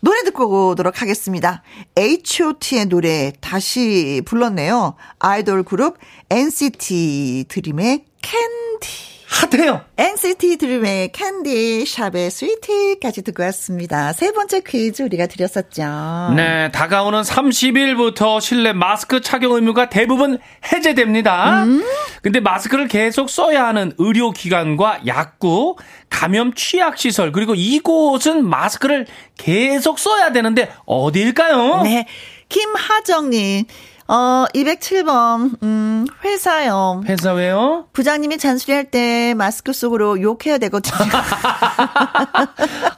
노래 듣고 오도록 하겠습니다. H.O.T의 노래 다시 불렀네요. 아이돌 그룹 NCT 드림의 캔디. 핫해요. NCT 드림의 캔디 샵의 스위트까지 듣고 왔습니다. 세 번째 퀴즈 우리가 드렸었죠. 네, 다가오는 30일부터 실내 마스크 착용 의무가 대부분 해제됩니다. 음? 근데 마스크를 계속 써야 하는 의료기관과 약국, 감염 취약 시설, 그리고 이곳은 마스크를 계속 써야 되는데 어디일까요? 네. 김하정님, 어, 207번, 음, 회사요. 회사 왜요? 부장님이 잔소리할 때 마스크 속으로 욕해야 되거든요.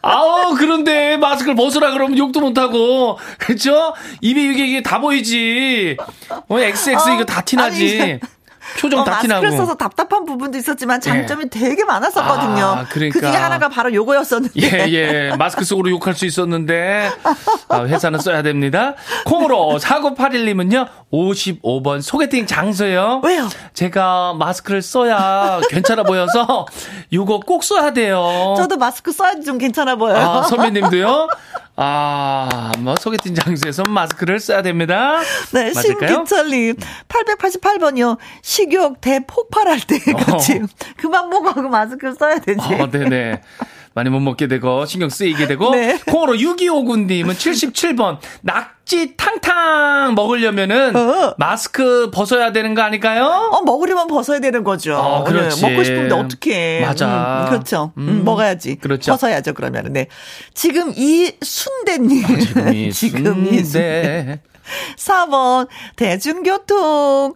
아우, 그런데 마스크를 벗으라 그러면 욕도 못하고. 그쵸? 입에 이게, 이게 다 보이지. 어, XX 어, 이거 다 티나지. 표정 어, 다 티나고. 마스크를 써서 답답한 부분도 있었지만 장점이 예. 되게 많았었거든요. 아, 그러니까. 그 중에 하나가 바로 요거였었는데. 예, 예. 마스크 속으로 욕할 수 있었는데 아, 회사는 써야 됩니다. 콩으로 4981님은요. 55번 소개팅 장소요. 왜요? 제가 마스크를 써야 괜찮아 보여서 요거 꼭 써야 돼요. 저도 마스크 써야지 좀 괜찮아 보여요. 아, 선배님도요? 아, 뭐 소개팅 장소에서 마스크를 써야 됩니다. 네, 신기철님 888번이요. 식욕 대폭발할 때 어. 그치. 그만 먹고 마스크를 써야 되지. 어, 네네. 많이 못 먹게 되고 신경 쓰이게 되고 <laughs> 네. 콩으로 6259님은 77번 낙지 탕탕 먹으려면은 어. 마스크 벗어야 되는 거 아닐까요? 어 먹으려면 벗어야 되는 거죠. 어, 그렇지. 네, 먹고 싶은데 어떻게? 맞아. 음, 그렇죠. 음, 음, 먹어야지. 그렇죠. 벗어야죠 그러면은. 네. 지금 이 순대님. 아, 지금 이 <laughs> 지금 순대. 4번 대중교통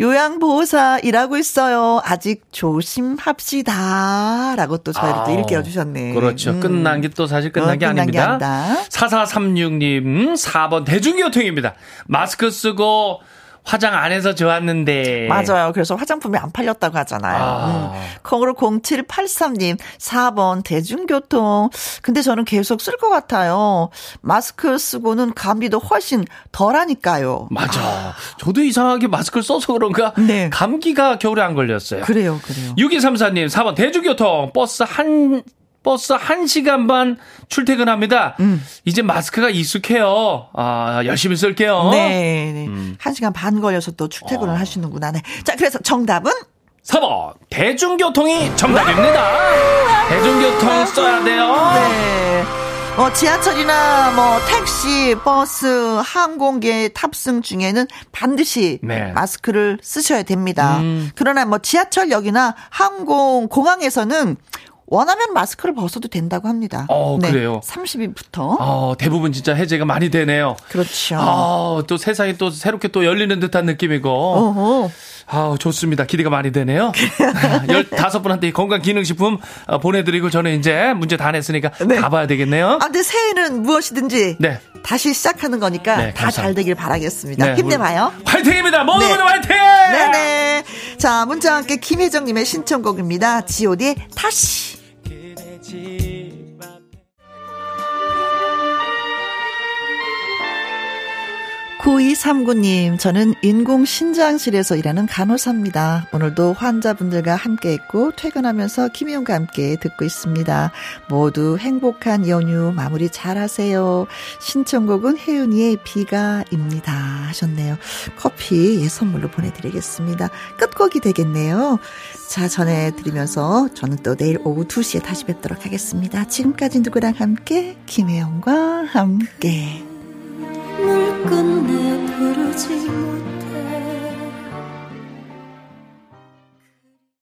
요양보호사 일하고 있어요. 아직 조심합시다. 라고 또 저희를 아, 또 일깨워 주셨네. 그렇죠. 음. 끝난 게 또 사실 끝난 어, 게 끝난 아닙니다. 게 4436님 4번 대중교통입니다. 마스크 쓰고 화장 안 해서 좋았는데. 맞아요. 그래서 화장품이 안 팔렸다고 하잖아요. 아. 음. 콩으로 0783님, 4번 대중교통. 근데 저는 계속 쓸 것 같아요. 마스크 쓰고는 감기도 훨씬 덜 하니까요. 맞아. 아. 저도 이상하게 마스크를 써서 그런가? 네. 감기가 겨울에 안 걸렸어요. 그래요, 그래요. 6234님, 4번 대중교통. 버스 한 버스 1시간 반 출퇴근합니다. 음. 이제 마스크가 익숙해요. 아, 열심히 쓸게요. 네. 네. 음. 1시간 반 걸려서 또 출퇴근을 어. 하시는구나. 네. 자, 그래서 정답은 4번. 대중교통이 정답입니다. 대중교통 써야 돼요. 네. 뭐 지하철이나 뭐 택시, 버스, 항공기 탑승 중에는 반드시 네. 마스크를 쓰셔야 됩니다. 음. 그러나 뭐 지하철역이나 항공 공항에서는 원하면 마스크를 벗어도 된다고 합니다. 어, 네, 그래요? 30일부터. 어, 대부분 진짜 해제가 많이 되네요. 그렇죠. 아, 또 세상이 또 새롭게 또 열리는 듯한 느낌이고. 어허. 아, 좋습니다. 기대가 많이 되네요. <laughs> 15분한테 건강기능식품 어, 보내드리고 저는 이제 문제 다 냈으니까 네. 가봐야 되겠네요. 아, 근데 새해는 무엇이든지 네. 다시 시작하는 거니까 네, 다잘 되길 바라겠습니다. 네, 힘내봐요. 화이팅입니다. 모두 모두 화이팅! 네네. 자, 문자와 함께 김혜정님의 신청곡입니다. 지오디의 다시. tears. 9239님, 저는 인공신장실에서 일하는 간호사입니다. 오늘도 환자분들과 함께 했고, 퇴근하면서 김희영과 함께 듣고 있습니다. 모두 행복한 연휴 마무리 잘 하세요. 신청곡은 혜윤이의 비가입니다. 하셨네요. 커피 예, 선물로 보내드리겠습니다. 끝곡이 되겠네요. 자, 전해드리면서 저는 또 내일 오후 2시에 다시 뵙도록 하겠습니다. 지금까지 누구랑 함께? 김혜영과 함께. 끝내